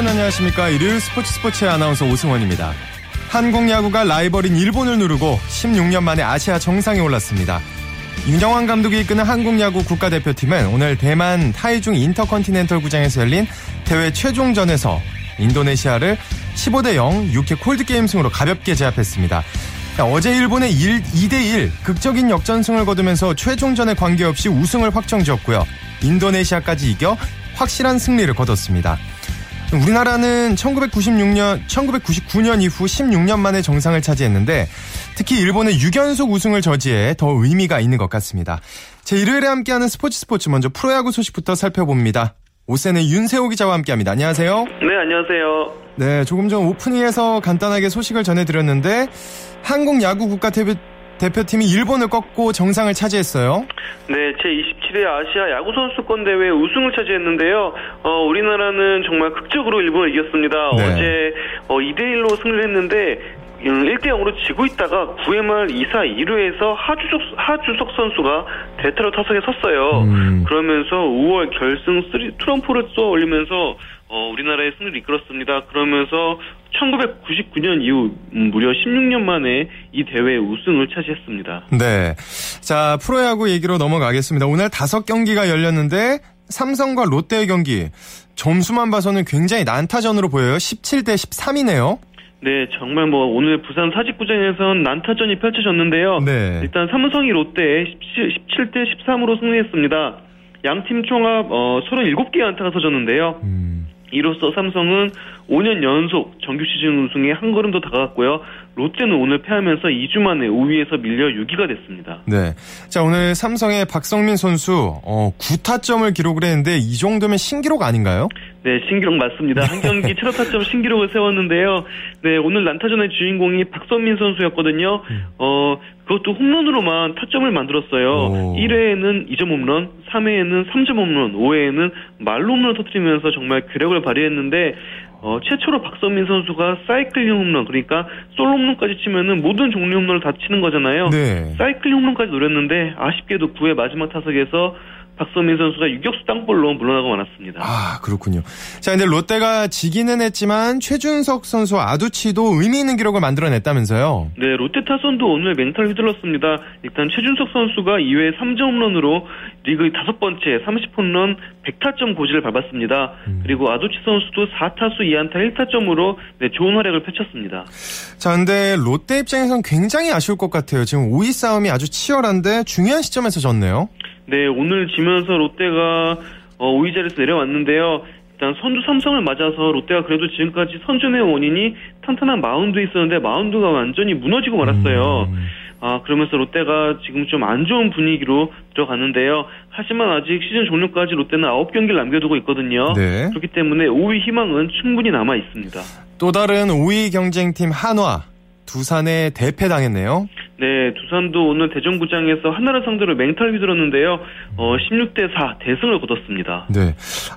여러분 안녕하십니까. 일요일 스포츠 스포츠의 아나운서 오승원입니다. 한국 야구가 라이벌인 일본을 누르고 16년 만에 아시아 정상에 올랐습니다. 윤정환 감독이 이끄는 한국 야구 국가대표팀은 오늘 대만 타이중 인터컨티넨털 구장에서 열린 대회 최종전에서 인도네시아를 15대 0 6회 콜드게임 승으로 가볍게 제압했습니다. 어제 일본의 1, 2대1 극적인 역전승을 거두면서 최종전에 관계없이 우승을 확정 지었고요. 인도네시아까지 이겨 확실한 승리를 거뒀습니다. 우리나라는 1996년, 1999년 이후 16년 만에 정상을 차지했는데 특히 일본의 6연속 우승을 저지해 더 의미가 있는 것 같습니다. 제 일요일에 함께하는 스포츠 스포츠 먼저 프로야구 소식부터 살펴봅니다. 오센의 윤세호 기자와 함께합니다. 안녕하세요. 네, 안녕하세요. 네, 조금 전 오프닝에서 간단하게 소식을 전해드렸는데 한국 야구 국가 대표 대표팀이 일본을 꺾고 정상을 차지했어요. 네, 제27회 아시아 야구 선수권 대회 우승을 차지했는데요. 어, 우리나라는 정말 극적으로 일본을 이겼습니다. 네. 어제 어, 2대 1로 승리를 했는데 1대 0으로 지고 있다가 9회 말 2사 2루에서 하주석, 하주석 선수가 대타로 타석에 섰어요. 음. 그러면서 5월 결승 3, 트럼프를 쏘아 올리면서 어, 우리나라의 승리를 이끌었습니다. 그러면서 1999년 이후 무려 16년 만에 이 대회 우승을 차지했습니다. 네. 자, 프로야구 얘기로 넘어가겠습니다. 오늘 다섯 경기가 열렸는데 삼성과 롯데의 경기 점수만 봐서는 굉장히 난타전으로 보여요. 17대 13이네요. 네, 정말 뭐 오늘 부산 사직구장에선 난타전이 펼쳐졌는데요. 네. 일단 삼성이 롯데에 17, 대 13으로 승리했습니다. 양 팀 총합 어, 37개의 안타가 터졌는데요. 음. 이로써 삼성은 5년 연속 정규 시즌 우승에 한 걸음 더 다가갔고요. 롯데는 오늘 패하면서 2주 만에 5위에서 밀려 6위가 됐습니다. 네. 자, 오늘 삼성의 박성민 선수 어, 9타점을 기록을 했는데 이 정도면 신기록 아닌가요? 네, 신기록 맞습니다. 한 경기 7타점 신기록을 세웠는데요. 네, 오늘 난타전의 주인공이 박성민 선수였거든요. 음. 어, 그것도 홈런으로만 타점을 만들었어요. 오. 1회에는 2점 홈런, 3회에는 3점 홈런, 5회에는 말로 홈런을 터뜨리면서 정말 괴력을 발휘했는데 어, 최초로 박성민 선수가 사이클링 홈런 그러니까 솔로 홈런까지 치면은 모든 종류 홈런을 다 치는 거잖아요. 네. 사이클링 홈런까지 노렸는데 아쉽게도 9회 마지막 타석에서 박성민 선수가 유격수 땅볼로 물러나고 말았습니다. 아 그렇군요. 자 근데 롯데가 지기는 했지만 최준석 선수 아두치도 의미 있는 기록을 만들어냈다면서요? 네 롯데 타선도 오늘 맹탈 휘둘렀습니다. 일단 최준석 선수가 2회 3점 홈런으로 리그 다섯 번째 30홈런 100타점 고지를 밟았습니다. 음. 그리고 아두치 선수도 4타수 2안타 1타점으로 네, 좋은 활약을 펼쳤습니다. 자 근데 롯데 입장에선 굉장히 아쉬울 것 같아요. 지금 5위 싸움이 아주 치열한데 중요한 시점에서 졌네요. 네, 오늘 지면서 롯데가 어, 5위 자리에서 내려왔는데요. 일단 선두 삼성을 맞아서 롯데가 그래도 지금까지 선전의 원인이 탄탄한 마운드에 있었는데 마운드가 완전히 무너지고 말았어요. 음. 아, 그러면서 롯데가 지금 좀 안 좋은 분위기로 들어가는데요. 하지만 아직 시즌 종료까지 롯데는 9경기를 남겨두고 있거든요. 네. 그렇기 때문에 5위 희망은 충분히 남아 있습니다. 또 다른 5위 경쟁팀 한화 두산에 대패당했네요. 네, 두산도 오늘 대전구장에서 하나를 상대로 맹탈 휘둘렀는데요. 어, 16대 4 대승을 거뒀습니다. 네.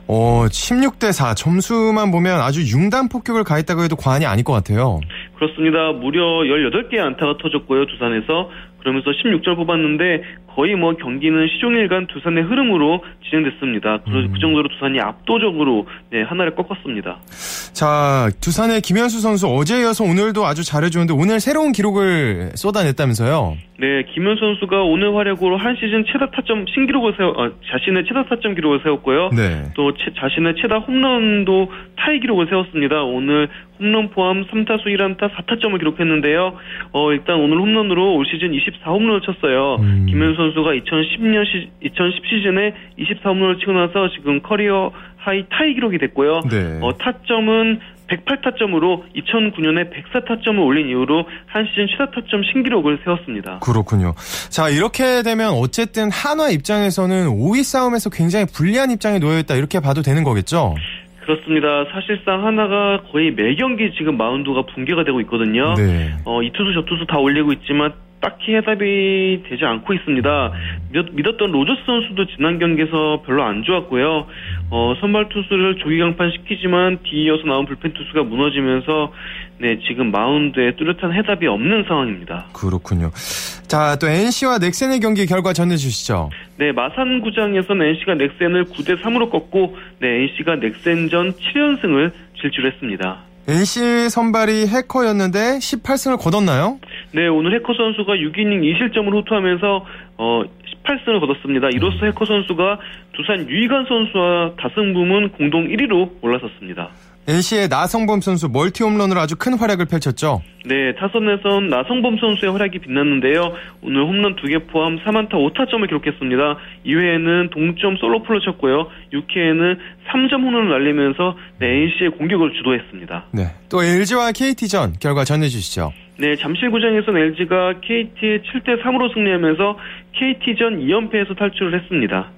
어, 16대 4 점수만 보면 아주 융단 폭격을 가했다고 해도 과언이 아닐 것 같아요. 그렇습니다. 무려 18개의 안타가 터졌고요, 두산에서. 그러면서 16점 뽑았는데 거의 뭐 경기는 시종일관 두산의 흐름으로 진행됐습니다. 음. 그 정도로 두산이 압도적으로 네, 하나를 꺾었습니다. 자, 두산의 김현수 선수 어제 이어서 오늘도 아주 잘해주는데 오늘 새로운 기록을 쏟아냈다면서요? 네, 김현수 선수가 오늘 활약으로 한 시즌 최다 타점 신기록을 세워 어, 자신의 최다 타점 기록을 세웠고요. 네. 또 채, 자신의 최다 홈런도 타이 기록을 세웠습니다. 오늘 홈런 포함 3타수 1안타 4타점을 기록했는데요. 어, 일단 오늘 홈런으로 올 시즌 24홈런을 쳤어요. 음. 김현수 선수가 2010년 시, 2010 시즌에 24홈런을 치고 나서 지금 career high 타이 기록이 됐고요. 네. 어, 타점은 108타점으로 2009년에 104타점을 올린 이후로 한 시즌 최다 타점 신기록을 세웠습니다. 그렇군요. 자, 이렇게 되면 어쨌든 한화 입장에서는 5위 싸움에서 굉장히 불리한 입장에 놓여있다 이렇게 봐도 되는 거겠죠? 그렇습니다. 사실상 한화가 거의 매 경기 지금 마운드가 붕괴가 되고 있거든요. 네. 어, 이 투수 저 투수 다 올리고 있지만 딱히 해답이 되지 않고 있습니다. 믿었, 던 로저스 선수도 지난 경기에서 별로 안 좋았고요. 어, 선발 투수를 조기 강판 시키지만 뒤이어서 나온 불펜 투수가 무너지면서 네, 지금 마운드에 뚜렷한 해답이 없는 상황입니다. 그렇군요. 자, 또 NC와 넥센의 경기 결과 전해 주시죠. 네, 마산구장에서는 NC가 넥센을 9대 3으로 꺾고 네, NC가 넥센전 7연승을 질주했습니다. NC 선발이 해커였는데 18승을 거뒀나요? 네, 오늘 해커 선수가 6이닝 2실점을 호투하면서 어 18승을 거뒀습니다. 이로써 음. 해커 선수가 두산 유이관 선수와 다승 부문 공동 1위로 올라섰습니다. NC의 나성범 선수 멀티 홈런으로 아주 큰 활약을 펼쳤죠. 네, 타선에선 나성범 선수의 활약이 빛났는데요. 오늘 홈런 2개 포함 3안타 5타점을 기록했습니다. 2회에는 동점 솔로플로 쳤고요. 6회에는 3점 홈런을 날리면서 네, NC의 공격을 주도했습니다. 네, 또 LG와 KT전 결과 전해주시죠. 네, 잠실구장에선 LG가 KT의 7대 3으로 승리하면서 KT전 2연패에서 탈출을 했습니다.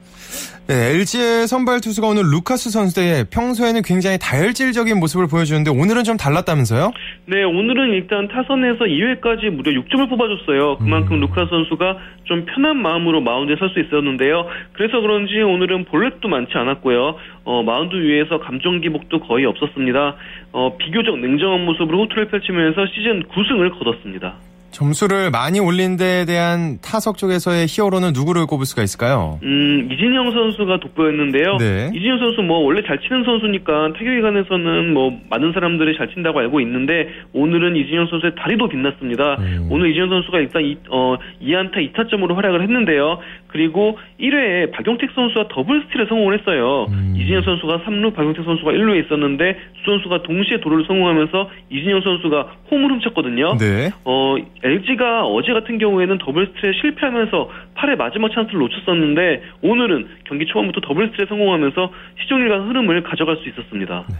네, LG의 선발 투수가 오늘 루카스 선수의 평소에는 굉장히 다혈질적인 모습을 보여주는데 오늘은 좀 달랐다면서요? 네, 오늘은 일단 타선에서 2회까지 무려 6점을 뽑아줬어요. 그만큼 음. 루카스 선수가 좀 편한 마음으로 마운드에 설 수 있었는데요. 그래서 그런지 오늘은 볼넷도 많지 않았고요. 어, 마운드 위에서 감정 기복도 거의 없었습니다. 어, 비교적 냉정한 모습으로 호투를 펼치면서 시즌 9승을 거뒀습니다. 점수를 많이 올린 데에 대한 타석 쪽에서의 히어로는 누구를 꼽을 수가 있을까요? 음, 이진영 선수가 돋보였는데요. 네. 이진영 선수 뭐 원래 잘 치는 선수니까 타격에 관해서는 뭐 많은 사람들이 잘 친다고 알고 있는데 오늘은 이진영 선수의 다리도 빛났습니다. 음. 오늘 이진영 선수가 일단 이, 어, 2안타 2타점으로 활약을 했는데요. 그리고 1회에 박용택 선수가 더블 스틸에 성공을 했어요. 음. 이진영 선수가 3루, 박용택 선수가 1루에 있었는데 두 선수가 동시에 도루를 성공하면서 이진영 선수가 홈을 훔쳤거든요. 네. 어, LG가 어제 같은 경우에는 더블 스틸에 실패하면서 8회 마지막 찬스를 놓쳤었는데 오늘은 경기 초반부터 더블 스틸에 성공하면서 시종일관 흐름을 가져갈 수 있었습니다. 네.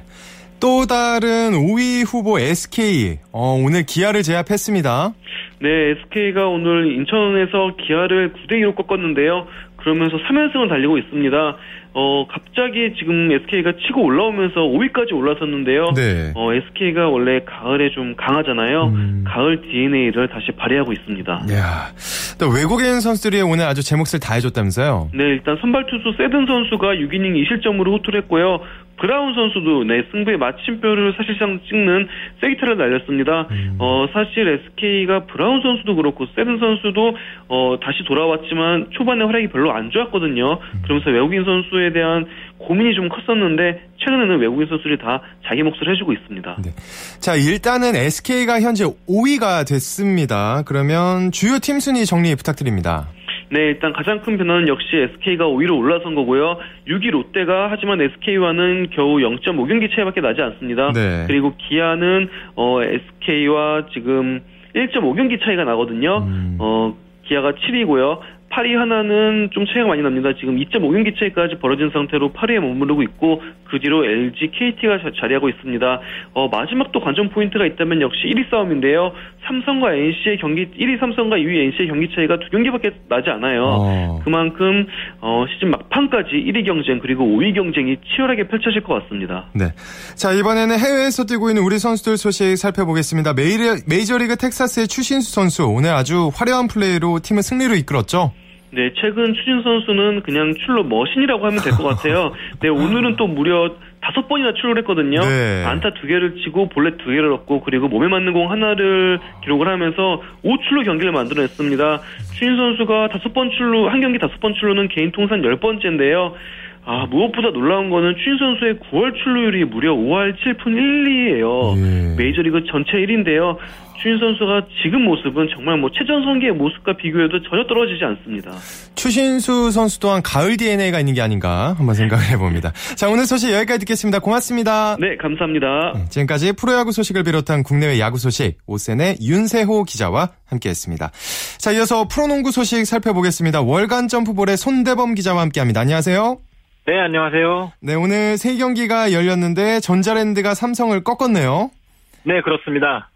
또 다른 5위 후보 SK 어, 오늘 기아를 제압했습니다. 네, SK가 오늘 인천에서 기아를 9대 2로 꺾었는데요. 그러면서 3연승을 달리고 있습니다. 어, 갑자기 지금 SK가 치고 올라오면서 5위까지 올라섰는데요. 네. 어, SK가 원래 가을에 좀 강하잖아요. 음. 가을 DNA를 다시 발휘하고 있습니다. 야, 또 외국인 선수들이 오늘 아주 제 몫을 다 해줬다면서요? 네, 일단 선발 투수 세든 선수가 6이닝 2실점으로 호투를 했고요. 브라운 선수도 네 승부의 마침표를 사실상 찍는 세기타를 날렸습니다. 음. 어 사실 SK가 브라운 선수도 그렇고 세든 선수도 어 다시 돌아왔지만 초반에 활약이 별로 안 좋았거든요. 음. 그러면서 외국인 선수에 대한 고민이 좀 컸었는데 최근에는 외국인 선수들이 다 자기 몫을 해주고 있습니다. 네. 자 일단은 SK가 현재 5위가 됐습니다. 그러면 주요 팀 순위 정리 부탁드립니다. 네, 일단 가장 큰 변화는 역시 SK가 5위로 올라선 거고요. 6위 롯데가 하지만 SK와는 겨우 0.5경기 차이밖에 나지 않습니다. 네. 그리고 기아는 어, SK와 지금 1.5경기 차이가 나거든요. 음. 어, 기아가 7위고요. 8위 하나는 좀 차이가 많이 납니다. 지금 2.5경기 차이까지 벌어진 상태로 8위에 머무르고 있고 그 뒤로 LG, KT가 자리하고 있습니다. 어, 마지막 또 관전 포인트가 있다면 역시 1위 싸움인데요. 삼성과 NC의 경기 1위 삼성과 2위 NC의 경기 차이가 두 경기밖에 나지 않아요. 어. 그만큼 어, 시즌 막판까지 1위 경쟁 그리고 5위 경쟁이 치열하게 펼쳐질 것 같습니다. 네. 자 이번에는 해외에서 뛰고 있는 우리 선수들 소식 살펴보겠습니다. 메이저리그 텍사스의 추신수 선수 오늘 아주 화려한 플레이로 팀을 승리로 이끌었죠. 네, 최근 추신수 선수는 그냥 출루 machine이라고 하면 될 것 같아요. 네, 오늘은 또 무려 다섯 번이나 출루를 했거든요. 네. 안타 두 개를 치고 볼넷 두 개를 얻고 그리고 몸에 맞는 공 하나를 기록을 하면서 5출루 경기를 만들어냈습니다. 추진 선수가 다섯 번 출루, 한 경기 다섯 번 출루는 개인 통산 열 번째인데요. 아, 무엇보다 놀라운 거는 추인 선수의 9월 출루율이 무려 5할 7푼 1리예요. 예. 메이저리그 전체 1인데요. 추인 선수가 지금 모습은 정말 뭐 최전 성기의 모습과 비교해도 전혀 떨어지지 않습니다. 추신수 선수 또한 가을 DNA가 있는 게 아닌가 한번 생각을 해봅니다. 자 오늘 소식 여기까지 듣겠습니다. 고맙습니다. 네 감사합니다. 네, 지금까지 프로야구 소식을 비롯한 국내외 야구 소식 오센의 윤세호 기자와 함께했습니다. 자 이어서 프로농구 소식 살펴보겠습니다. 월간 점프볼의 손대범 기자와 함께합니다. 안녕하세요. 네, 안녕하세요. 네, 오늘 세 경기가 열렸는데 전자랜드가 삼성을 꺾었네요. 네, 그렇습니다.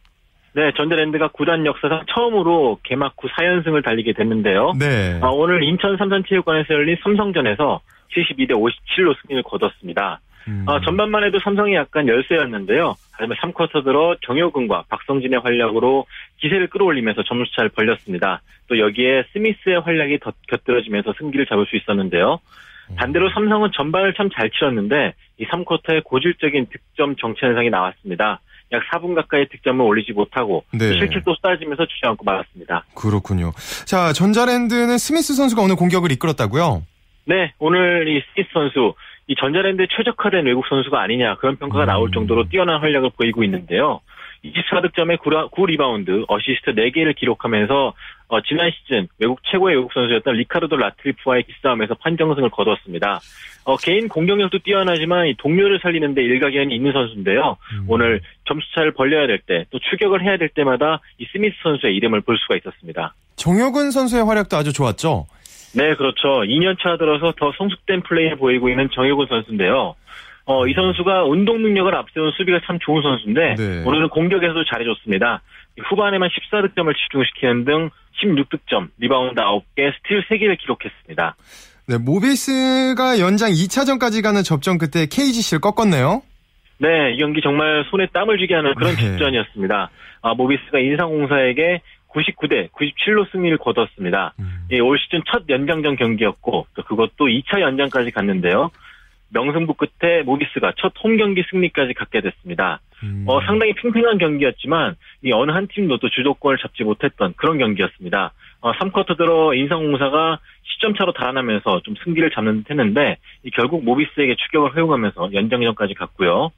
네, 전자랜드가 구단 역사상 처음으로 개막 후 4연승을 달리게 됐는데요. 네. 아, 오늘 인천 삼산체육관에서 열린 삼성전에서 72대 57로 승리를 거뒀습니다. 음. 아, 전반만 해도 삼성이 약간 열세였는데요. 하지만 3쿼터 들어 정효근과 박성진의 활약으로 기세를 끌어올리면서 점수차를 벌렸습니다. 또 여기에 스미스의 활약이 더 곁들여지면서 승기를 잡을 수 있었는데요. 반대로 삼성은 전반을 참 잘 치렀는데 이 3쿼터에 고질적인 득점 정체 현상이 나왔습니다. 약 4분 가까이 득점을 올리지 못하고 네. 실책도 쏟아지면서 주저앉고 말았습니다. 그렇군요. 자, 전자랜드는 스미스 선수가 오늘 공격을 이끌었다고요? 네, 오늘 이 스미스 선수 이 전자랜드에 최적화된 외국 선수가 아니냐 그런 평가가 나올 음. 정도로 뛰어난 활약을 보이고 있는데요. 24득점에 9, 리바운드 어시스트 4개를 기록하면서 어, 지난 시즌 외국 최고의 외국 선수였던 리카르도 라틀리프와의 기싸움에서 판정승을 거뒀습니다. 어, 개인 공격력도 뛰어나지만 동료를 살리는데 일가견이 있는 선수인데요. 음. 오늘 점수차를 벌려야 될 때 또 추격을 해야 될 때마다 이 스미스 선수의 이름을 볼 수가 있었습니다. 정효근 선수의 활약도 아주 좋았죠. 네, 그렇죠. 2년차 들어서 더 성숙된 플레이를 보이고 있는 정효근 선수인데요. 어, 이 선수가 운동 능력을 앞세운 수비가 참 좋은 선수인데 네. 오늘은 공격에서도 잘해줬습니다. 후반에만 14득점을 집중시키는 등 16득점, 리바운드 9개, 스틸 3개를 기록했습니다. 네, 모비스가 연장 2차전까지 가는 접전 그때 KGC를 꺾었네요. 네, 이 경기 정말 손에 땀을 쥐게 하는 그런 네. 접전이었습니다. 아, 모비스가 인삼공사에게 99대 97로 승리를 거뒀습니다. 음. 예, 올 시즌 첫 연장전 경기였고 또 그것도 2차 연장까지 갔는데요. 명승부 끝에 모비스가 첫 홈 경기 승리까지 갖게 됐습니다. 음. 어, 상당히 팽팽한 경기였지만 이 어느 한 팀도 또 주도권을 잡지 못했던 그런 경기였습니다. 어, 3쿼터 들어 인상공사가 시점 차로 달아나면서 좀 승기를 잡는 듯 했는데 결국 모비스에게 추격을 허용하면서 연장전까지 갔고요.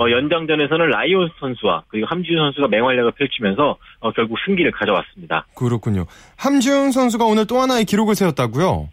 어, 연장전에서는 라이온 선수와 그리고 함지훈 선수가 맹활약을 펼치면서 어, 결국 승기를 가져왔습니다. 그렇군요. 함지훈 선수가 오늘 또 하나의 기록을 세웠다고요?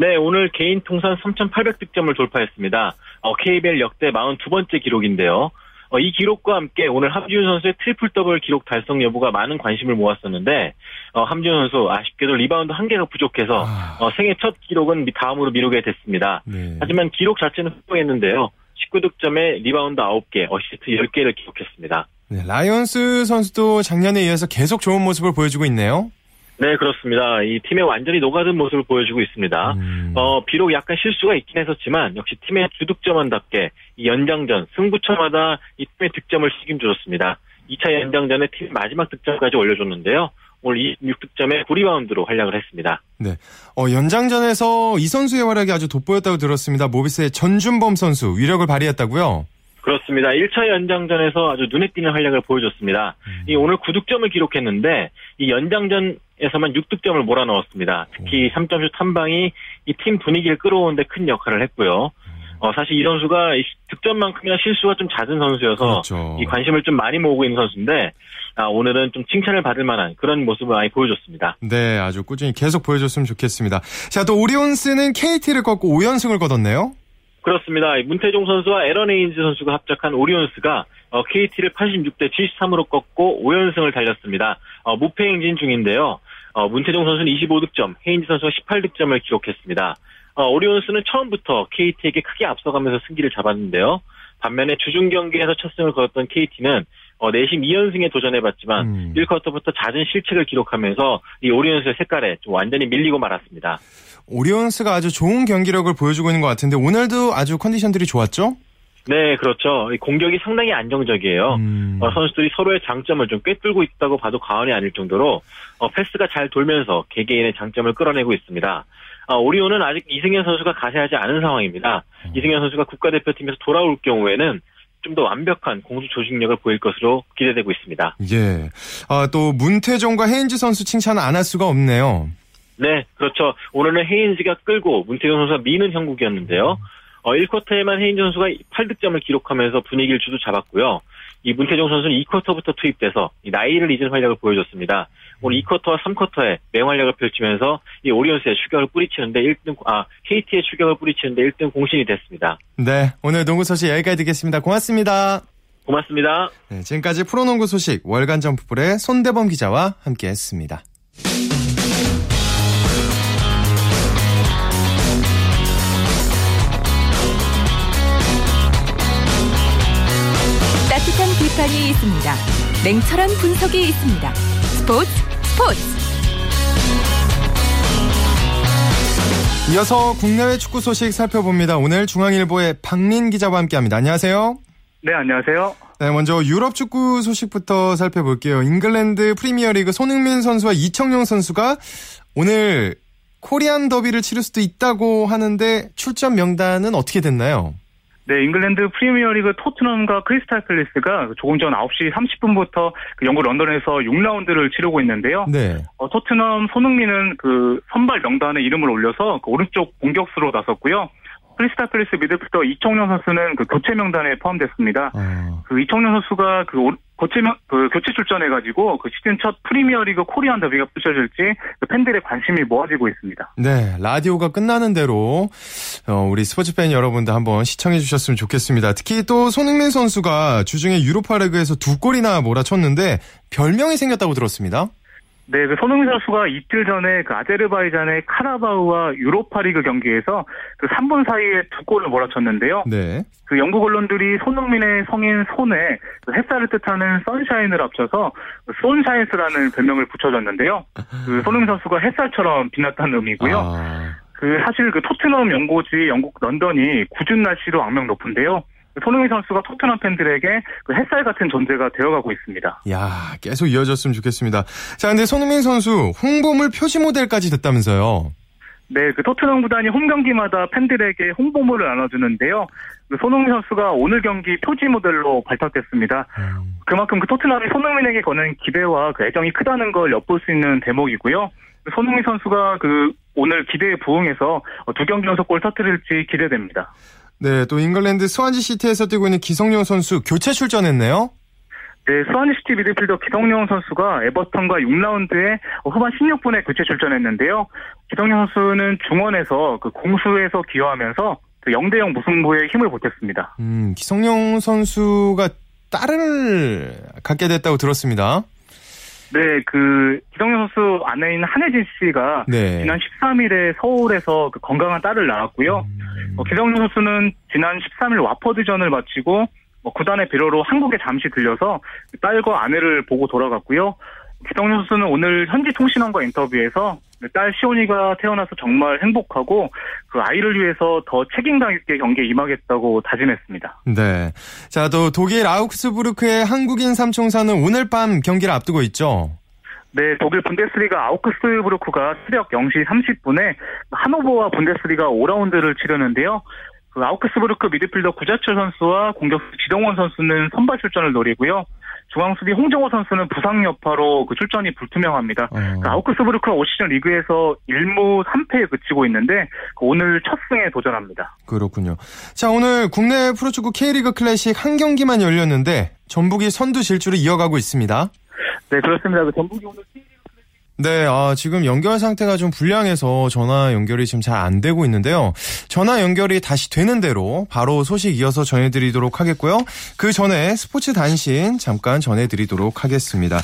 네, 오늘 개인 통산 3,800득점을 돌파했습니다. 어, KBL 역대 42번째 기록인데요. 어, 이 기록과 함께 오늘 함지훈 선수의 트리플 더블 기록 달성 여부가 많은 관심을 모았었는데 어, 함지훈 선수 아쉽게도 리바운드 한 개가 부족해서 아... 어, 생애 첫 기록은 다음으로 미루게 됐습니다. 네. 하지만 기록 자체는 훌륭했는데요. 19득점에 리바운드 9개, 어시스트 10개를 기록했습니다. 네, 라이언스 선수도 작년에 이어서 계속 좋은 모습을 보여주고 있네요. 네, 그렇습니다. 이 팀의 완전히 녹아든 모습을 보여주고 있습니다. 음. 어, 비록 약간 실수가 있긴 했었지만 역시 팀의 주득점원답게 이 연장전 승부처마다 이 팀의 득점을 책임졌습니다. 2차 연장전에 팀 마지막 득점까지 올려줬는데요. 오늘 26득점에 9리바운드로 활약을 했습니다. 네. 어, 연장전에서 이 선수의 활약이 아주 돋보였다고 들었습니다. 모비스의 전준범 선수 위력을 발휘했다고요? 그렇습니다. 1차 연장전에서 아주 눈에 띄는 활약을 보여줬습니다. 음. 이 오늘 9득점을 기록했는데 이 연장전에서만 6득점을 몰아넣었습니다. 특히 3점슛 한 방이 이 팀 분위기를 끌어오는데 큰 역할을 했고요. 어, 사실 이 선수가 득점만큼이나 실수가 좀 잦은 선수여서 그렇죠. 이 관심을 좀 많이 모으고 있는 선수인데 아, 오늘은 좀 칭찬을 받을 만한 그런 모습을 많이 보여줬습니다. 네, 아주 꾸준히 계속 보여줬으면 좋겠습니다. 자, 또 오리온스는 KT를 꺾고 5연승을 거뒀네요. 그렇습니다. 문태종 선수와 에런 에인즈 선수가 합작한 오리온스가 어, KT를 86대 73으로 꺾고 5연승을 달렸습니다. 어, 무패 행진 중인데요. 어, 문태종 선수는 25득점, 헤인즈 선수가 18득점을 기록했습니다. 어, 오리온스는 처음부터 KT에게 크게 앞서가면서 승기를 잡았는데요. 반면에 주중 경기에서 첫 승을 거뒀던 KT는 어, 내심 2연승에 도전해봤지만 음. 1쿼터부터 잦은 실책을 기록하면서 이 오리온스의 색깔에 좀 완전히 밀리고 말았습니다. 오리온스가 아주 좋은 경기력을 보여주고 있는 것 같은데 오늘도 아주 컨디션들이 좋았죠? 네, 그렇죠. 공격이 상당히 안정적이에요. 음. 어, 선수들이 서로의 장점을 좀 꿰뚫고 있다고 봐도 과언이 아닐 정도로 어, 패스가 잘 돌면서 개개인의 장점을 끌어내고 있습니다. 어, 오리온은 아직 이승현 선수가 가세하지 않은 상황입니다. 음. 이승현 선수가 국가대표팀에서 돌아올 경우에는 좀더 완벽한 공수 조직력을 보일 것으로 기대되고 있습니다. 예. 아, 또 문태종과 헤인즈 선수 칭찬 안 할 수가 없네요. 네, 그렇죠. 오늘은 헤인즈가 끌고 문태경 선수가 미는 형국이었는데요. 어, 1쿼터에만 헤인즈 선수가 8득점을 기록하면서 분위기를 주도 잡았고요. 이 문태종 선수는 2쿼터부터 투입돼서 나이를 잊은 활약을 보여줬습니다. 오늘 2쿼터와 3쿼터에 맹활약을 펼치면서 이 오리온스의 추격을 뿌리치는데 1등, 아, KT의 추격을 뿌리치는데 1등 공신이 됐습니다. 네, 오늘 농구 소식 여기까지 듣겠습니다. 고맙습니다. 고맙습니다. 네, 지금까지 프로농구 소식 월간 점프볼의 손대범 기자와 함께했습니다. 비판이 있습니다. 냉철한 분석이 있습니다. 스포츠 스포츠 이어서 국내외 축구 소식 살펴봅니다. 오늘 중앙일보의 박민 기자와 함께합니다. 안녕하세요. 네, 안녕하세요. 네, 먼저 유럽 축구 소식부터 살펴볼게요. 잉글랜드 프리미어리그 손흥민 선수와 이청용 선수가 오늘 코리안 더비를 치를 수도 있다고 하는데 출전 명단은 어떻게 됐나요? 네, 잉글랜드 프리미어리그 토트넘과 크리스탈 팰리스가 조금 전 9시 30분부터 그 영국 런던에서 6라운드를 치르고 있는데요. 네. 어, 토트넘 손흥민은 그 선발 명단에 이름을 올려서 그 오른쪽 공격수로 나섰고요. 크리스탈 팰리스 미드필더 이청용 선수는 그 교체 명단에 포함됐습니다. 어. 그 이청용 선수가 그 교체 그 교체 출전해가지고 그 시즌 첫 프리미어리그 Korean derby가 펼쳐질지 그 팬들의 관심이 모아지고 있습니다. 네, 라디오가 끝나는 대로 어, 우리 스포츠 팬 여러분들 한번 시청해 주셨으면 좋겠습니다. 특히 또 손흥민 선수가 주중에 유로파리그에서 두 골이나 몰아쳤는데 별명이 생겼다고 들었습니다. 네, 그 손흥민 선수가 이틀 전에 그 아제르바이잔의 카라바우와 유로파리그 경기에서 그 3분 사이에 두 골을 몰아쳤는데요. 네. 그 영국 언론들이 손흥민의 성인 손에 그 햇살을 뜻하는 선샤인을 합쳐서 손샤인스라는 별명을 붙여줬는데요. 그 손흥민 선수가 햇살처럼 빛났다는 의미고요. 아... 그 사실 그 토트넘 연고지 영국 런던이 궂은 날씨로 악명 높은데요. 손흥민 선수가 토트넘 팬들에게 그 햇살 같은 존재가 되어가고 있습니다. 야 계속 이어졌으면 좋겠습니다. 자, 근데 손흥민 선수 홍보물 표지 모델까지 됐다면서요? 네, 그 토트넘 구단이 홈 경기마다 팬들에게 홍보물을 나눠주는데요. 그 손흥민 선수가 오늘 경기 표지 모델로 발탁됐습니다. 음. 그만큼 그 토트넘이 손흥민에게 거는 기대와 그 애정이 크다는 걸 엿볼 수 있는 대목이고요. 그 손흥민 선수가 그 오늘 기대에 부응해서 두 경기 연속 골 터뜨릴지 기대됩니다. 네, 또 잉글랜드 스완지 시티에서 뛰고 있는 기성용 선수 교체 출전했네요. 네, 스완지시티 미드필더 기성용 선수가 에버턴과 6라운드에 후반 16분에 교체 출전했는데요. 기성용 선수는 중원에서 그 공수에서 기여하면서 그 0대0 무승부에 힘을 보탰습니다. 음, 기성용 선수가 딸을 갖게 됐다고 들었습니다. 네, 그 기성용 선수 아내인 한혜진 씨가 네. 지난 13일에 서울에서 그 건강한 딸을 낳았고요. 음. 어, 기성용 선수는 지난 13일 와퍼드전을 마치고 뭐 구단의 배려로 한국에 잠시 들려서 딸과 아내를 보고 돌아갔고요. 기성용 선수는 오늘 현지 통신원과 인터뷰에서 딸 시온이가 태어나서 정말 행복하고 그 아이를 위해서 더 책임감 있게 경기에 임하겠다고 다짐했습니다. 네. 자, 또 독일 아우크스부르크의 한국인 삼총사는 오늘 밤 경기를 앞두고 있죠. 네, 독일 분데스리가 아우크스부르크가 새벽 0시 30분에 하노버와 분데스리가 5라운드를 치르는데요. 그 아우크스부르크 미드필더 구자철 선수와 공격수 지동원 선수는 선발 출전을 노리고요. 중앙 수비 홍정호 선수는 부상 여파로 그 출전이 불투명합니다. 어. 그 아우크스부르크가 올 시즌 리그에서 1무 3패에 그치고 있는데 그 오늘 첫 승에 도전합니다. 그렇군요. 자 오늘 국내 프로축구 K리그 클래식 한 경기만 열렸는데 전북이 선두 질주를 이어가고 있습니다. 네 그렇습니다. 그 전북이 오늘 네, 아, 지금 연결 상태가 좀 불량해서 전화 연결이 지금 잘 안 되고 있는데요. 전화 연결이 다시 되는 대로 바로 소식 이어서 전해드리도록 하겠고요. 그 전에 스포츠 단신 잠깐 전해드리도록 하겠습니다.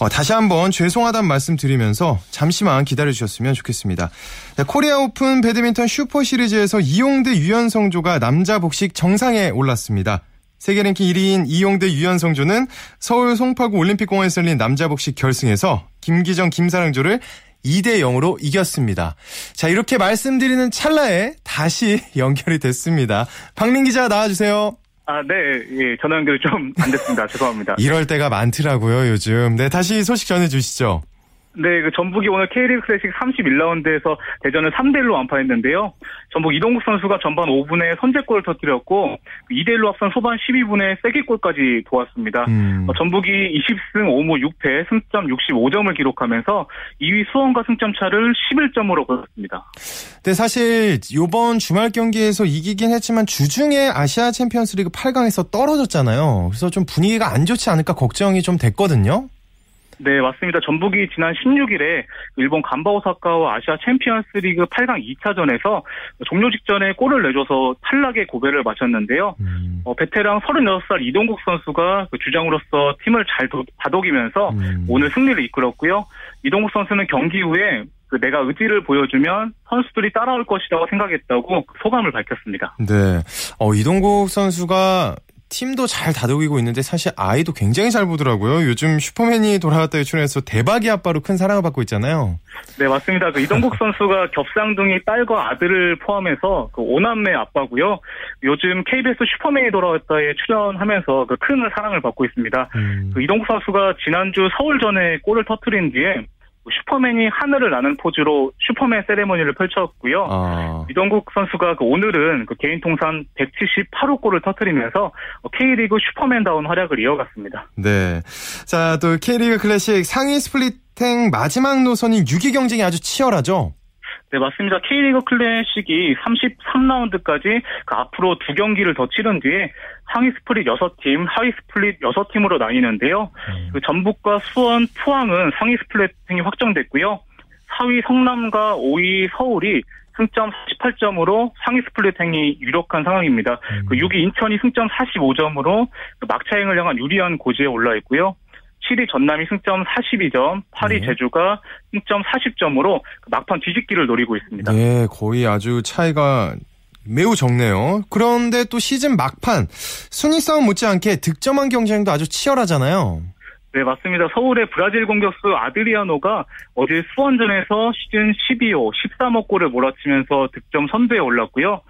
어, 다시 한번 죄송하다는 말씀 드리면서 잠시만 기다려주셨으면 좋겠습니다. 네, 코리아 오픈 배드민턴 슈퍼 시리즈에서 이용대 유연성 조가 남자 복식 정상에 올랐습니다. 세계 랭킹 1위인 이용대 유연성 조는 서울 송파구 올림픽공원에서 열린 남자 복식 결승에서 김기정 김사랑 조를 2대 0으로 이겼습니다. 자, 이렇게 말씀드리는 찰나에 다시 연결이 됐습니다. 박민 기자 나와주세요. 아, 네, 예, 전화 연결이 좀 안 됐습니다. 죄송합니다. 이럴 때가 많더라고요, 요즘. 네, 다시 소식 전해주시죠. 네, 그 전북이 오늘 K리그 클래식 31라운드에서 대전을 3대1로 완파했는데요. 전북 이동국 선수가 전반 5분에 선제골을 터뜨렸고 2대1로 앞선 후반 12분에 세기골까지 도왔습니다. 음. 어, 전북이 20승 5무 6패 승점 65점을 기록하면서 2위 수원과 승점 차를 11점으로 벌었습니다. 네, 사실 이번 주말 경기에서 이기긴 했지만 주중에 아시아 챔피언스리그 8강에서 떨어졌잖아요. 그래서 좀 분위기가 안 좋지 않을까 걱정이 좀 됐거든요. 네, 맞습니다. 전북이 지난 16일에 일본 감바 오사카와 아시아 챔피언스 리그 8강 2차전에서 종료 직전에 골을 내줘서 탈락의 고배를 마셨는데요. 음. 어, 베테랑 36살 이동국 선수가 그 주장으로서 팀을 잘 도, 다독이면서 음. 오늘 승리를 이끌었고요. 이동국 선수는 경기 후에 그 내가 의지를 보여주면 선수들이 따라올 것이라고 생각했다고 소감을 밝혔습니다. 네. 어, 이동국 선수가 팀도 잘 다독이고 있는데 사실 아이도 굉장히 잘 보더라고요. 요즘 슈퍼맨이 돌아왔다에 출연해서 대박이 아빠로 큰 사랑을 받고 있잖아요. 네, 맞습니다. 그 이동국 선수가 겹쌍둥이 딸과 아들을 포함해서 그 오남매 아빠고요. 요즘 KBS 슈퍼맨이 돌아왔다에 출연하면서 그 큰 사랑을 받고 있습니다. 음. 그 이동국 선수가 지난주 서울전에 골을 터트린 뒤에 슈퍼맨이 하늘을 나는 포즈로 슈퍼맨 세레머니를 펼쳤고요. 아. 이동국 선수가 그 오늘은 그 개인 통산 178호 골을 터뜨리면서 K리그 슈퍼맨다운 활약을 이어갔습니다. 네. 자, 또 K리그 클래식 상위 스플릿행 마지막 노선인 6위 경쟁이 아주 치열하죠? 네, 맞습니다. K리그 클래식이 33라운드까지 그 앞으로 두 경기를 더 치른 뒤에 상위 스플릿 6팀, 하위 스플릿 6팀으로 나뉘는데요. 음. 그 전북과 수원, 포항은 상위 스플릿행이 확정됐고요. 4위 성남과 5위 서울이 승점 48점으로 상위 스플릿 행이 유력한 상황입니다. 음. 그 6위 인천이 승점 45점으로 그 막차행을 향한 유리한 고지에 올라 있고요. 7위 전남이 승점 42점, 8위 네. 제주가 승점 40점으로 그 막판 뒤집기를 노리고 있습니다. 네, 거의 아주 차이가 매우 적네요. 그런데 또 시즌 막판 순위 싸움 못지않게 득점한 경쟁도 아주 치열하잖아요. 네, 맞습니다. 서울의 브라질 공격수 아드리아노가 어제 수원전에서 시즌 12호 13호 골을 몰아치면서 득점 선두에 올랐고요.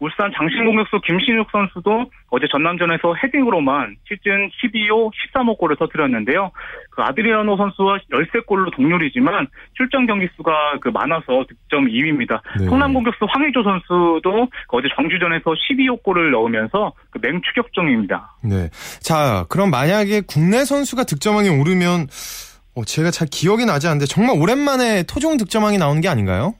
울산 장신 공격수 김신욱 선수도 어제 전남전에서 헤딩으로만 시즌 12호 13호 골을 터뜨렸는데요. 그 아드리아노 선수와 13골로 동률이지만 출전 경기 수가 그 많아서 득점 2위입니다. 네. 성남 공격수 황의조 선수도 어제 정주전에서 12호 골을 넣으면서 그 맹추격 중입니다. 네. 자, 그럼 만약에 국내 선수가 득점왕에 오르면 어, 제가 잘 기억이 나지 않는데 정말 오랜만에 토종 득점왕이 나오는 게 아닌가요?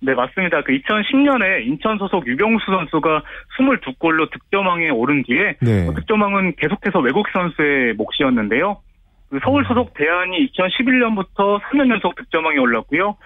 네, 맞습니다. 그 2010년에 인천 소속 유병수 선수가 22골로 득점왕에 오른 뒤에 네. 어, 득점왕은 계속해서 외국 선수의 몫이었는데요. 그 서울 음. 소속 대안이 2011년부터 3년 연속 득점왕에 올랐고요.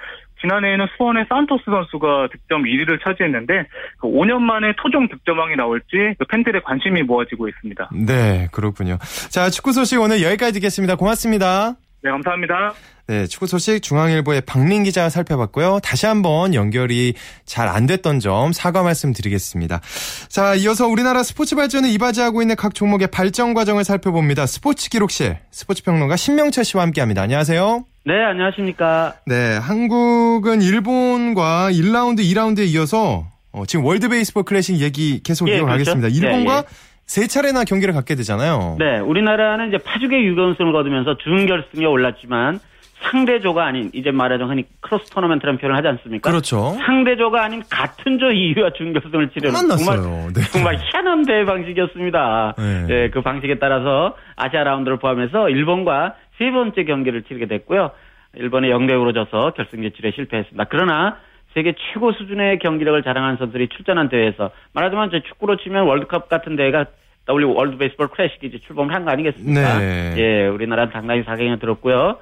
지난해에는 수원의 산토스 선수가 득점 1위를 차지했는데 그 5년 만에 토종 득점왕이 나올지 그 팬들의 관심이 모아지고 있습니다. 네, 그렇군요. 자, 축구 소식 오늘 여기까지 듣겠습니다. 고맙습니다. 네, 감사합니다. 네, 축구 소식 중앙일보의 박민 기자 살펴봤고요. 다시 한번 연결이 잘 안 됐던 점 사과 말씀드리겠습니다. 자, 이어서 우리나라 스포츠 발전을 이바지하고 있는 각 종목의 발전 과정을 살펴봅니다. 스포츠 기록실 스포츠 평론가 신명철 씨와 함께합니다. 안녕하세요. 네, 안녕하십니까. 네, 한국은 일본과 1라운드, 2라운드에 이어서 어, 지금 월드 베이스볼 클래식 얘기 계속 예, 이어가겠습니다. 그렇죠? 일본과 네, 예. 세 차례나 경기를 갖게 되잖아요. 네, 우리나라는 이제 파죽의 6연승을 거두면서 준결승에 올랐지만 상대조가 아닌 이제 말하자면 흔히 크로스 토너먼트라는 표현을 하지 않습니까? 그렇죠. 상대조가 아닌 같은 조 2위와 준결승을 치르는 정말 네. 정말 희한한 대회 방식이었습니다. 네. 네. 그 방식에 따라서 아시아 라운드를 포함해서 일본과 세 번째 경기를 치르게 됐고요. 일본의 0대 0으로 져서 결승 진출에 실패했습니다. 그러나 세계 최고 수준의 경기력을 자랑한 선수들이 출전한 대회에서 말하자면 저 축구로 치면 월드컵 같은 대회가 W 월드 베이스볼 클래식이 출범을 한 거 아니겠습니까? 네. 예, 우리나라는 당당히 4강에 들었고요.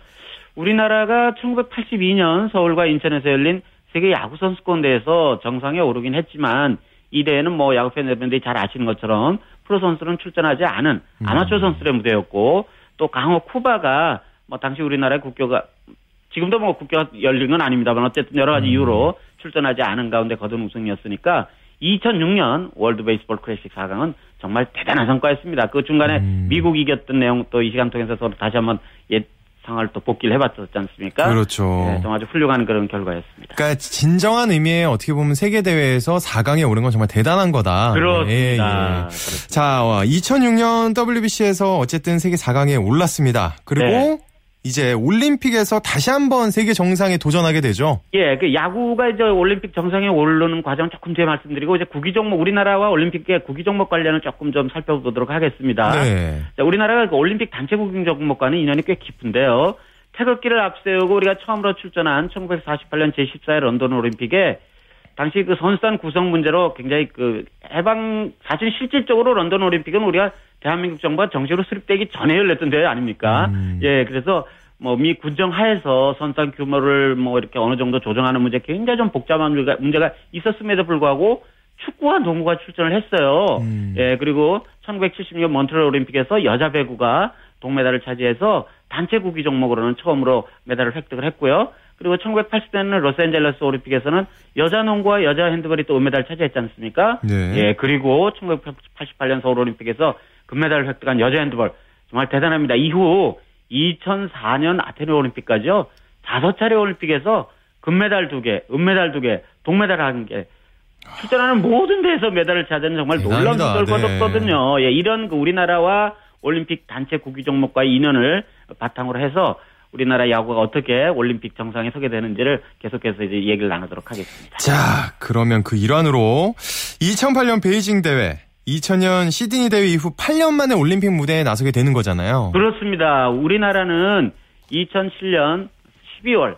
우리나라가 1982년 서울과 인천에서 열린 세계 야구 선수권 대회에서 정상에 오르긴 했지만 이 대회는 뭐 야구 팬 여러분들이 잘 아시는 것처럼 프로 선수는 출전하지 않은 아마추어 음. 선수들의 무대였고 또 강호 쿠바가 뭐 당시 우리나라의 국교가 지금도 뭐 국교가 열린 건 아닙니다만 어쨌든 여러 가지 음. 이유로 출전하지 않은 가운데 거둔 우승이었으니까 2006년 월드 베이스볼 클래식 4강은 정말 대단한 성과였습니다. 그 중간에 음. 미국 이겼던 내용 또 이 시간 통해서 서로 다시 한번 옛 상황을 또 복귀를 해봤었지 않습니까? 그렇죠. 네, 정말 아주 훌륭한 그런 결과였습니다. 그러니까 진정한 의미의 어떻게 보면 세계 대회에서 4강에 오른 건 정말 대단한 거다. 그렇습니다. 예, 예. 그렇습니다. 자, 2006년 WBC에서 어쨌든 세계 4강에 올랐습니다. 그리고 네. 이제 올림픽에서 다시 한번 세계 정상에 도전하게 되죠. 예, 그 야구가 이제 올림픽 정상에 오르는 과정 조금 뒤에 말씀드리고 이제 구기 종목 우리나라와 올림픽의 구기 종목 관련은 조금 좀 살펴보도록 하겠습니다. 네. 자, 우리나라가 그 올림픽 단체 구기 종목과는 인연이 꽤 깊은데요. 태극기를 앞세우고 우리가 처음으로 출전한 1948년 제14회 런던 올림픽에 당시 그 선수단 구성 문제로 굉장히 그 해방 사실 실질적으로 런던 올림픽은 우리가 대한민국 정부가 정식으로 수립되기 전에 열렸던 대회 아닙니까? 음. 예, 그래서 뭐 미 군정 하에서 선수단 규모를 뭐 이렇게 어느 정도 조정하는 문제 굉장히 좀 복잡한 문제가 있었음에도 불구하고 축구와 농구가 출전을 했어요. 음. 예, 그리고 1970년 몬트리올 올림픽에서 여자 배구가 동메달을 차지해서 단체 구기 종목으로는 처음으로 메달을 획득을 했고요. 그리고 1980년은 로스앤젤레스 올림픽에서는 여자 농구와 여자 핸드볼이 또 은메달 을 차지했지 않습니까? 네. 예, 그리고 1988년 서울 올림픽에서 금메달을 획득한 여자 핸드볼 정말 대단합니다. 이후 2004년 아테네 올림픽까지요. 다섯 차례 올림픽에서 금메달 두 개, 은메달 두 개, 동메달 한 개. 출전하는 모든 데에서 메달을 차지하는 정말 놀라운 결과였거든요. 네. 예, 이런 그 우리나라와 올림픽 단체 국기 종목과의 인연을 바탕으로 해서 우리나라 야구가 어떻게 올림픽 정상에 서게 되는지를 계속해서 이제 얘기를 나누도록 하겠습니다. 자, 그러면 그 일환으로 2008년 베이징 대회 2000년 시드니 대회 이후 8년 만에 올림픽 무대에 나서게 되는 거잖아요. 그렇습니다. 우리나라는 2007년 12월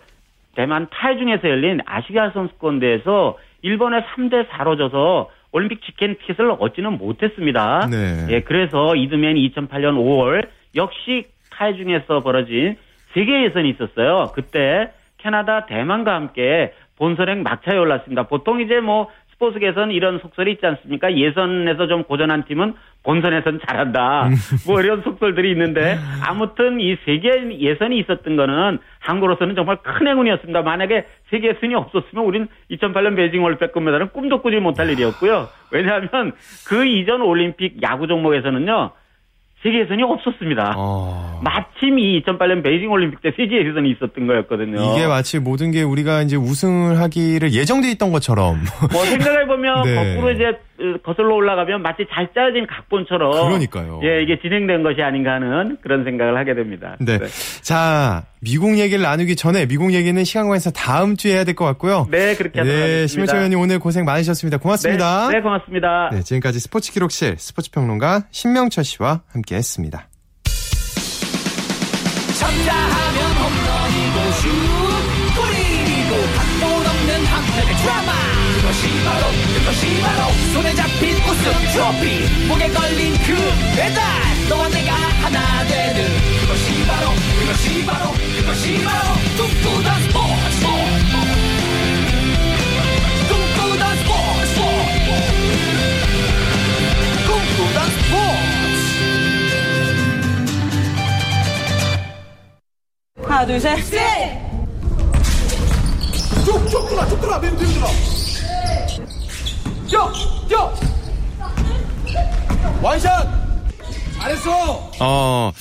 대만 타이중에서 열린 아시아 선수권대회에서 일본에 3대 4로 져서 올림픽 치킨 티켓을 얻지는 못했습니다. 네. 예, 그래서 이듬해인 2008년 5월 역시 타이중에서 벌어진 세계 예선이 있었어요. 그때 캐나다, 대만과 함께 본선행 막차에 올랐습니다. 보통 이제 뭐 스포츠계에서는 이런 속설이 있지 않습니까? 예선에서 좀 고전한 팀은 본선에선 잘한다. 음. 뭐 이런 속설들이 있는데 아무튼 이 세계 예선이 있었던 거는 한국으로서는 정말 큰 행운이었습니다. 만약에 세계 예선이 없었으면 우린 2008년 베이징 올림픽 금메달은 꿈도 꾸지 못할 일이었고요. 왜냐하면 그 이전 올림픽 야구 종목에서는요. 세계 예선이 없었습니다. 어... 마침 이 2008년 베이징 올림픽 때 세계 예선이 있었던 거였거든요. 이게 마치 모든 게 우리가 이제 우승을 하기를 예정돼 있던 것처럼. 뭐 생각해 보면 네. 거꾸로 이제 거슬러 올라가면 마치 잘 짜여진 각본처럼. 그러니까요. 예, 이게 진행된 것이 아닌가 하는 그런 생각을 하게 됩니다. 네. 네. 자, 미국 얘기를 나누기 전에 미국 얘기는 시간 관계상 다음 주에 해야 될 것 같고요. 네, 그렇게 하도록 네, 심혜철 의원님 오늘 고생 많으셨습니다. 고맙습니다. 네, 네, 고맙습니다. 네, 지금까지 스포츠 기록실 스포츠 평론가 신명철 씨와 함께 했습니다. 쳤다 하면 홈런이고 슛 골이고 각본 없는 한편의 드라마 그것이 바로 그 것이 바로 손에 잡힌 우승 트로피. 목에 걸린 그 배달. 너와 내가 하나 되는 그것이 바로 그것이 바로 그것이 바로 꿈꾸던 스포츠 꿈꾸던 스포츠 꿈꾸던 스포츠. 하나 둘셋. 쭉 쭉 들어 쭉 들어 맨 뒤로 들어 뛰어 뛰어 와이샷! 잘했어! 어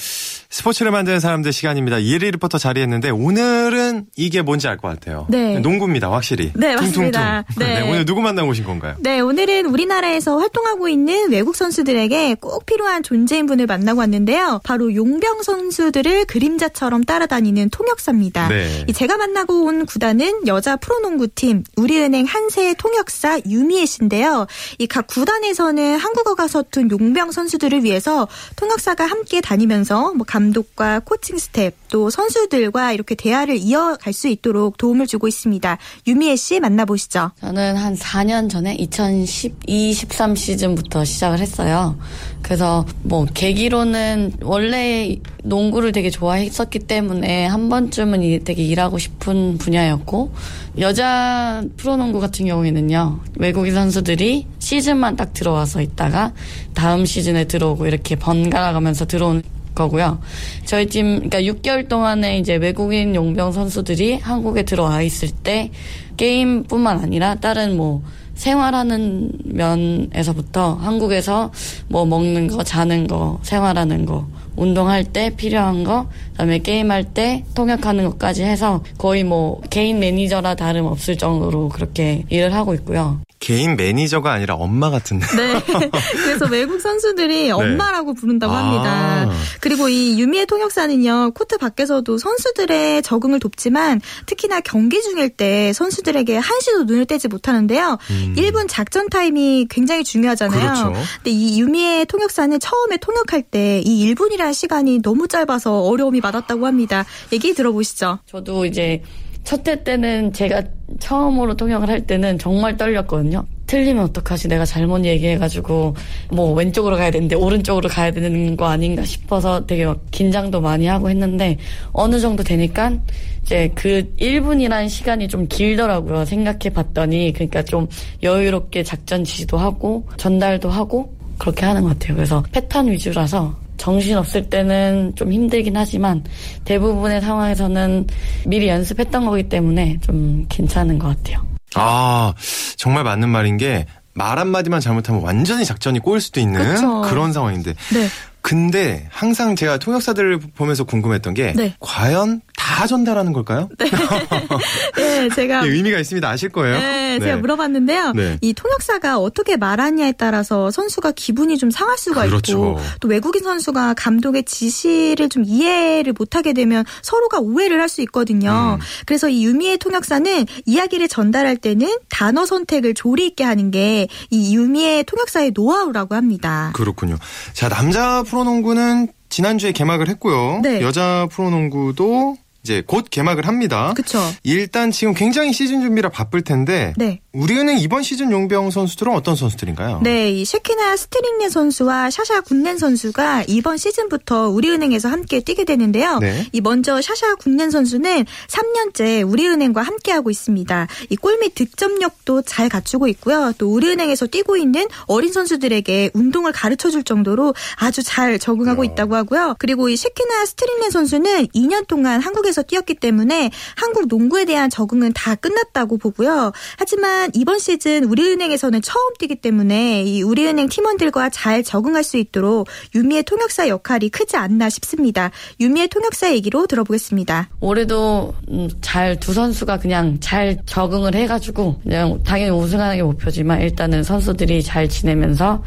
스포츠를 만드는 사람들 시간입니다. 이혜리 리포터 자리했는데 오늘은 이게 뭔지 알 것 같아요. 네. 농구입니다, 확실히. 네, 맞습니다. 네. 네. 오늘 누구 만나고 오신 건가요? 네, 오늘은 우리나라에서 활동하고 있는 외국 선수들에게 꼭 필요한 존재인 분을 만나고 왔는데요. 바로 용병 선수들을 그림자처럼 따라다니는 통역사입니다. 네. 제가 만나고 온 구단은 여자 프로농구팀 우리은행 한새 통역사 유미애 씨인데요. 이 각 구단에서는 한국어가 서툰 용병 선수들을 위해서 통역사가 함께 다니면서 뭐 감 독과 코칭 스태프 또 선수들과 이렇게 대화를 이어갈 수 있도록 도움을 주고 있습니다. 유미애 씨 만나보시죠. 저는 한 4년 전에 2012, 13 시즌부터 시작을 했어요. 그래서 뭐 계기로는 원래 농구를 되게 좋아했었기 때문에 한 번쯤은 되게 일하고 싶은 분야였고 여자 프로농구 같은 경우에는요 외국인 선수들이 시즌만 딱 들어와서 있다가 다음 시즌에 들어오고 이렇게 번갈아 가면서 들어온 거고요. 저희 팀, 그러니까 6개월 동안에 이제 외국인 용병 선수들이 한국에 들어와 있을 때 게임뿐만 아니라 다른 뭐 생활하는 면에서부터 한국에서 뭐 먹는 거, 자는 거, 생활하는 거, 운동할 때 필요한 거, 그다음에 게임할 때 통역하는 것까지 해서 거의 뭐 개인 매니저라 다름 없을 정도로 그렇게 일을 하고 있고요. 개인 매니저가 아니라 엄마 같은데. 네. 그래서 외국 선수들이 네. 엄마라고 부른다고 아. 합니다. 그리고 이 유미애 통역사는요, 코트 밖에서도 선수들의 적응을 돕지만 특히나 경기 중일 때 선수들에게 한시도 눈을 떼지 못하는데요. 음. 1분 작전 타임이 굉장히 중요하잖아요. 그렇죠. 근데 이 유미애 통역사는 처음에 통역할 때 이 1분이라는 시간이 너무 짧아서 어려움이 많았다고 합니다. 얘기 들어보시죠. 저도 이제 첫회 때는 제가 처음으로 통역을 할 때는 정말 떨렸거든요. 틀리면 어떡하지? 내가 잘못 얘기해가지고 뭐 왼쪽으로 가야 되는데 오른쪽으로 가야 되는 거 아닌가 싶어서 되게 막 긴장도 많이 하고 했는데 어느 정도 되니까 이제 그 1분이라는 시간이 좀 길더라고요. 생각해 봤더니 그러니까 좀 여유롭게 작전 지시도 하고 전달도 하고 그렇게 하는 것 같아요. 그래서 패턴 위주라서 정신 없을 때는 좀 힘들긴 하지만 대부분의 상황에서는 미리 연습했던 거기 때문에 좀 괜찮은 것 같아요. 아, 정말 맞는 말인 게 말 한마디만 잘못하면 완전히 작전이 꼬일 수도 있는 그쵸. 그런 상황인데. 네. 근데 항상 제가 통역사들을 보면서 궁금했던 게 네. 과연 다 전달하는 걸까요? 네, 네 제가 네, 의미가 있습니다. 아실 거예요. 네, 네. 제가 물어봤는데요. 네. 이 통역사가 어떻게 말하냐에 따라서 선수가 기분이 좀 상할 수가 그렇죠. 있고 또 외국인 선수가 감독의 지시를 좀 이해를 못하게 되면 서로가 오해를 할 수 있거든요. 음. 그래서 이 유미의 통역사는 이야기를 전달할 때는 단어 선택을 조리 있게 하는 게 이 유미의 통역사의 노하우라고 합니다. 그렇군요. 자 남자 프로농구는 지난주에 개막을 했고요. 네. 여자 프로농구도 이제 곧 개막을 합니다. 그렇죠. 일단 지금 굉장히 시즌 준비라 바쁠 텐데 네. 우리은행 이번 시즌 용병 선수들은 어떤 선수들인가요? 네, 이 셰키나 스트링네 선수와 샤샤 군넨 선수가 이번 시즌부터 우리은행에서 함께 뛰게 되는데요. 네. 이 먼저 샤샤 군넨 선수는 3년째 우리은행과 함께하고 있습니다. 이 골밑 득점력도 잘 갖추고 있고요. 또 우리은행에서 뛰고 있는 어린 선수들에게 운동을 가르쳐 줄 정도로 아주 잘 적응하고 어. 있다고 하고요. 그리고 이 셰키나 스트링네 선수는 2년 동안 한국에 한국에서 뛰었기 때문에 한국 농구에 대한 적응은 다 끝났다고 보고요. 하지만 이번 시즌 우리은행에서는 처음 뛰기 때문에 이 우리은행 팀원들과 잘 적응할 수 있도록 유미의 통역사 역할이 크지 않나 싶습니다. 유미의 통역사 얘기로 들어보겠습니다. 올해도 음, 잘두 선수가 그냥 잘 적응을 해가지고 그냥 당연히 우승하는 게 목표지만 일단은 선수들이 잘 지내면서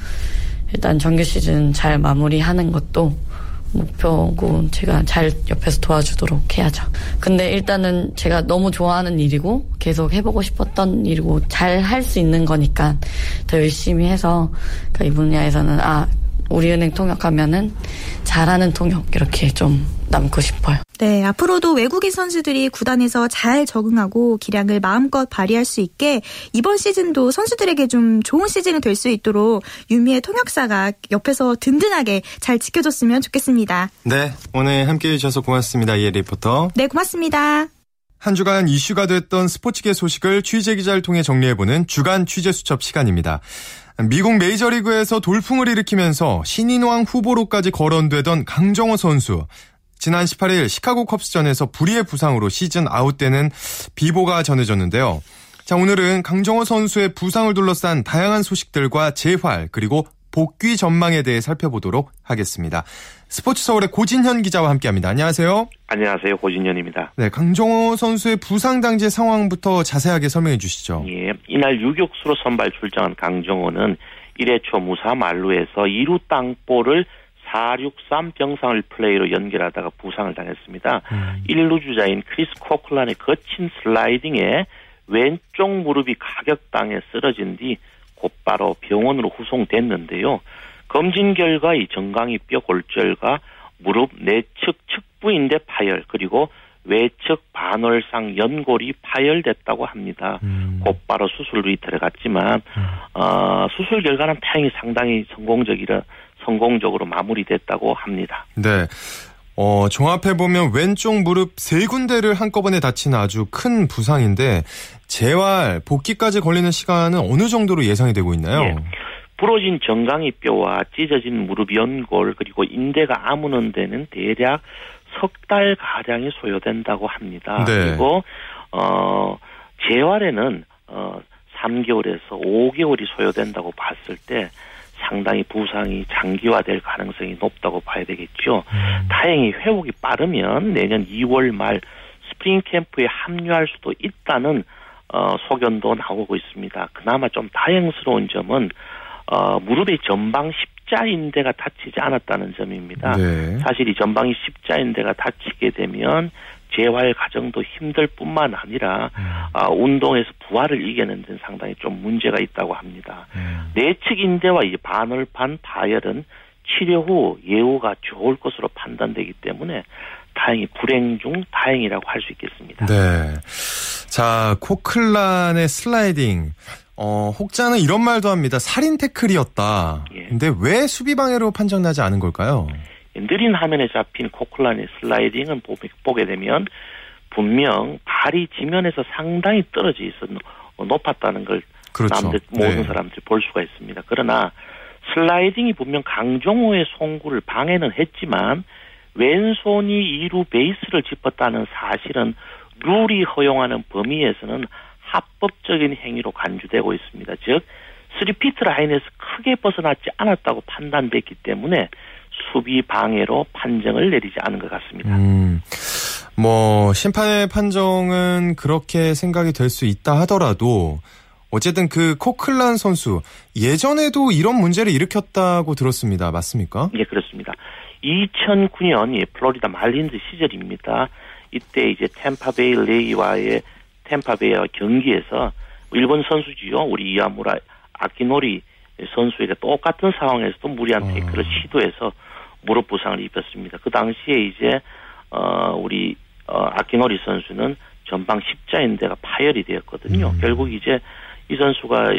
일단 정규 시즌 잘 마무리하는 것도 목표고 제가 잘 옆에서 도와주도록 해야죠. 근데 일단은 제가 너무 좋아하는 일이고 계속 해보고 싶었던 일이고 잘 할 수 있는 거니까 더 열심히 해서 그러니까 이 분야에서는 아 우리은행 통역하면은 잘하는 통역 이렇게 좀 남고 싶어요. 네, 앞으로도 외국인 선수들이 구단에서 잘 적응하고 기량을 마음껏 발휘할 수 있게 이번 시즌도 선수들에게 좀 좋은 시즌이 될 수 있도록 유미의 통역사가 옆에서 든든하게 잘 지켜줬으면 좋겠습니다. 네, 오늘 함께 해 주셔서 고맙습니다. 이해 리포터. 네, 고맙습니다. 한 주간 이슈가 됐던 스포츠계 소식을 취재 기자를 통해 정리해보는 주간 취재 수첩 시간입니다. 미국 메이저리그에서 돌풍을 일으키면서 신인왕 후보로까지 거론되던 강정호 선수. 지난 18일 시카고 컵스전에서 불의의 부상으로 시즌 아웃되는 비보가 전해졌는데요. 자, 오늘은 강정호 선수의 부상을 둘러싼 다양한 소식들과 재활, 그리고 복귀 전망에 대해 살펴보도록 하겠습니다. 스포츠 서울의 고진현 기자와 함께합니다. 안녕하세요. 안녕하세요. 고진현입니다. 네, 강정호 선수의 부상 당시 상황부터 자세하게 설명해 주시죠. 예, 이날 유격수로 선발 출장한 강정호는 1회 초 무사 만루에서 2루 땅볼을 463 병살 플레이로 연결하다가 부상을 당했습니다. 음. 1루 주자인 크리스 코글란의 거친 슬라이딩에 왼쪽 무릎이 가격당해 쓰러진 뒤 곧바로 병원으로 후송됐는데요. 검진 결과 이 정강이 뼈 골절과 무릎 내측 측부인대 파열 그리고 외측 반월상 연골이 파열됐다고 합니다. 음. 곧바로 수술로 들어갔지만 음. 어, 수술 결과는 다행히 상당히 성공적이라 성공적으로 마무리됐다고 합니다. 네. 어, 종합해 보면 왼쪽 무릎 세 군데를 한꺼번에 다친 아주 큰 부상인데 재활 복귀까지 걸리는 시간은 어느 정도로 예상이 되고 있나요? 예. 부러진 정강이 뼈와 찢어진 무릎 연골 그리고 인대가 아무는 데는 대략 석 달 가량이 소요된다고 합니다. 네. 그리고 어 재활에는 어 3개월에서 5개월이 소요된다고 봤을 때 상당히 부상이 장기화될 가능성이 높다고 봐야 되겠죠. 음. 다행히 회복이 빠르면 내년 2월 말 스프링 캠프에 합류할 수도 있다는 어, 소견도 나오고 있습니다. 그나마 좀 다행스러운 점은 어, 무릎의 전방 십자인대가 다치지 않았다는 점입니다. 네. 사실 이 전방이 십자인대가 다치게 되면 재활 과정도 힘들 뿐만 아니라 음. 어, 운동에서 부하를 이겨내는 데는 상당히 좀 문제가 있다고 합니다. 음. 내측 인대와 이 반월판 파열은 치료 후 예후가 좋을 것으로 판단되기 때문에 다행히 불행 중 다행이라고 할 수 있겠습니다. 네. 자, 코클란의 슬라이딩. 어, 혹자는 이런 말도 합니다. 살인 태클이었다. 예. 근데 왜 수비 방해로 판정나지 않은 걸까요? 느린 화면에 잡힌 코클란의 슬라이딩은 보게 되면 분명 발이 지면에서 상당히 떨어져 있어 높았다는 걸 그렇죠. 남들 모든 네. 사람들이 볼 수가 있습니다. 그러나 슬라이딩이 분명 강종호의 송구를 방해는 했지만 왼손이 2루 베이스를 짚었다는 사실은 룰이 허용하는 범위에서는 합법적인 행위로 간주되고 있습니다. 즉, 3피트 라인에서 크게 벗어나지 않았다고 판단됐기 때문에 수비 방해로 판정을 내리지 않은 것 같습니다. 음, 뭐 심판의 판정은 그렇게 생각이 될 수 있다 하더라도 어쨌든 그 코클란 선수 예전에도 이런 문제를 일으켰다고 들었습니다. 맞습니까? 예, 그렇습니다. 2009년 예, 플로리다 말린즈 시절입니다. 이때 이제 템파베이 레이와의 템파베이와 경기에서 일본 선수지요. 우리 이아무라 아키노리 선수에게 똑같은 상황에서도 무리한 어. 태클을 시도해서 무릎 부상을 입혔습니다. 그 당시에 이제 어 우리 어, 아키노리 선수는 전방 십자인대가 파열이 되었거든요. 음. 결국 이제 이 선수가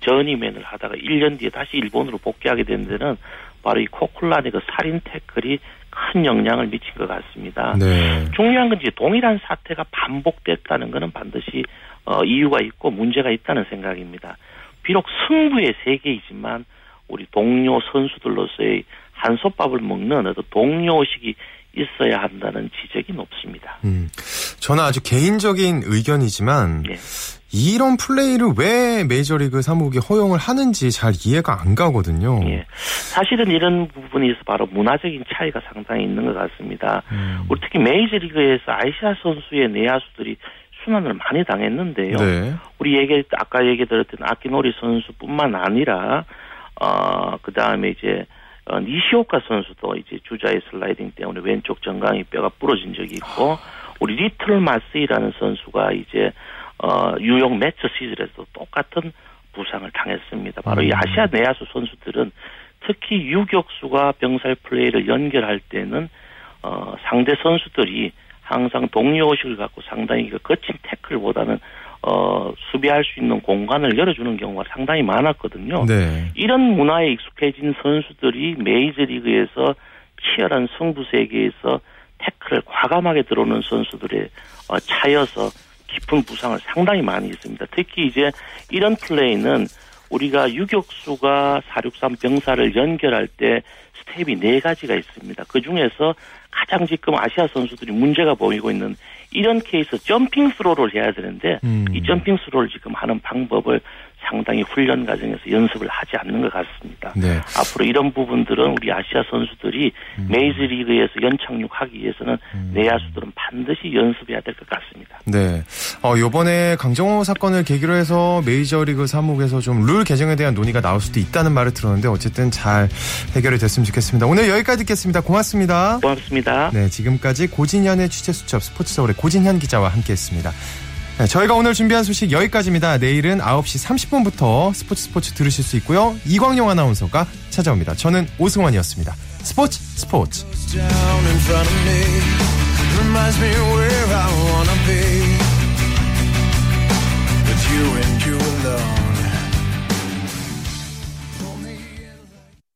전임맨을 하다가 1년 뒤에 다시 일본으로 복귀하게 된 데는 바로 이 코클란의 그 살인 태클이 큰 영향을 미친 것 같습니다. 네. 중요한 건 이제 동일한 사태가 반복됐다는 것은 반드시 어, 이유가 있고 문제가 있다는 생각입니다. 비록 승부의 세계이지만 우리 동료 선수들로서의 한솥밥을 먹는 어떤 동료식이 있어야 한다는 지적이 높습니다. 음, 저는 아주 개인적인 의견이지만 네. 이런 플레이를 왜 메이저리그 사무국이 허용을 하는지 잘 이해가 안 가거든요. 예. 사실은 이런 부분에서 바로 문화적인 차이가 상당히 있는 것 같습니다. 음. 우리 특히 메이저리그에서 아이시아 선수의 내야수들이 순환을 많이 당했는데요. 네. 우리 얘기 아까 얘기 들었던 아키노리 선수뿐만 아니라 어 그 다음에 이제 어, 니시오카 선수도 이제 주자의 슬라이딩 때문에 왼쪽 정강이 뼈가 부러진 적이 있고 우리 리틀 마스이라는 선수가 이제 어 뉴욕 매츠 시즌에서 똑같은 부상을 당했습니다. 바로 음. 이 아시아 내야수 선수들은 특히 유격수가 병살 플레이를 연결할 때는 어 상대 선수들이 항상 동료 의식을 갖고 상당히 그 거친 태클보다는 어, 수비할 수 있는 공간을 열어주는 경우가 상당히 많았거든요. 네. 이런 문화에 익숙해진 선수들이 메이저리그에서 치열한 승부 세계에서 태클을 과감하게 들어오는 선수들의 어, 차여서 깊은 부상을 상당히 많이 있습니다. 특히 이제 이런 플레이는 우리가 유격수가 463 병살을 연결할 때 스텝이 네 가지가 있습니다. 그 중에서 가장 지금 아시아 선수들이 문제가 보이고 있는 이런 케이스 jumping throw를 해야 되는데 음. 이 jumping throw를 지금 하는 방법을 상당히 훈련 과정에서 연습을 하지 않는 것 같습니다. 네. 앞으로 이런 부분들은 우리 아시아 선수들이 음. 메이저리그에서 연착륙하기 위해서는 음. 내야수들은 반드시 연습해야 될 것 같습니다. 네. 어, 이번에 강정호 사건을 계기로 해서 메이저리그 사무국에서 좀 룰 개정에 대한 논의가 나올 수도 있다는 말을 들었는데 어쨌든 잘 해결이 됐으면 좋겠습니다. 오늘 여기까지 듣겠습니다. 고맙습니다. 고맙습니다. 네, 지금까지 고진현의 취재 수첩 스포츠 서울의 고진현 기자와 함께 했습니다. 네, 저희가 오늘 준비한 소식 여기까지입니다. 내일은 9시 30분부터 스포츠 스포츠 들으실 수 있고요. 이광용 아나운서가 찾아옵니다. 저는 오승원이었습니다. 스포츠 스포츠. you and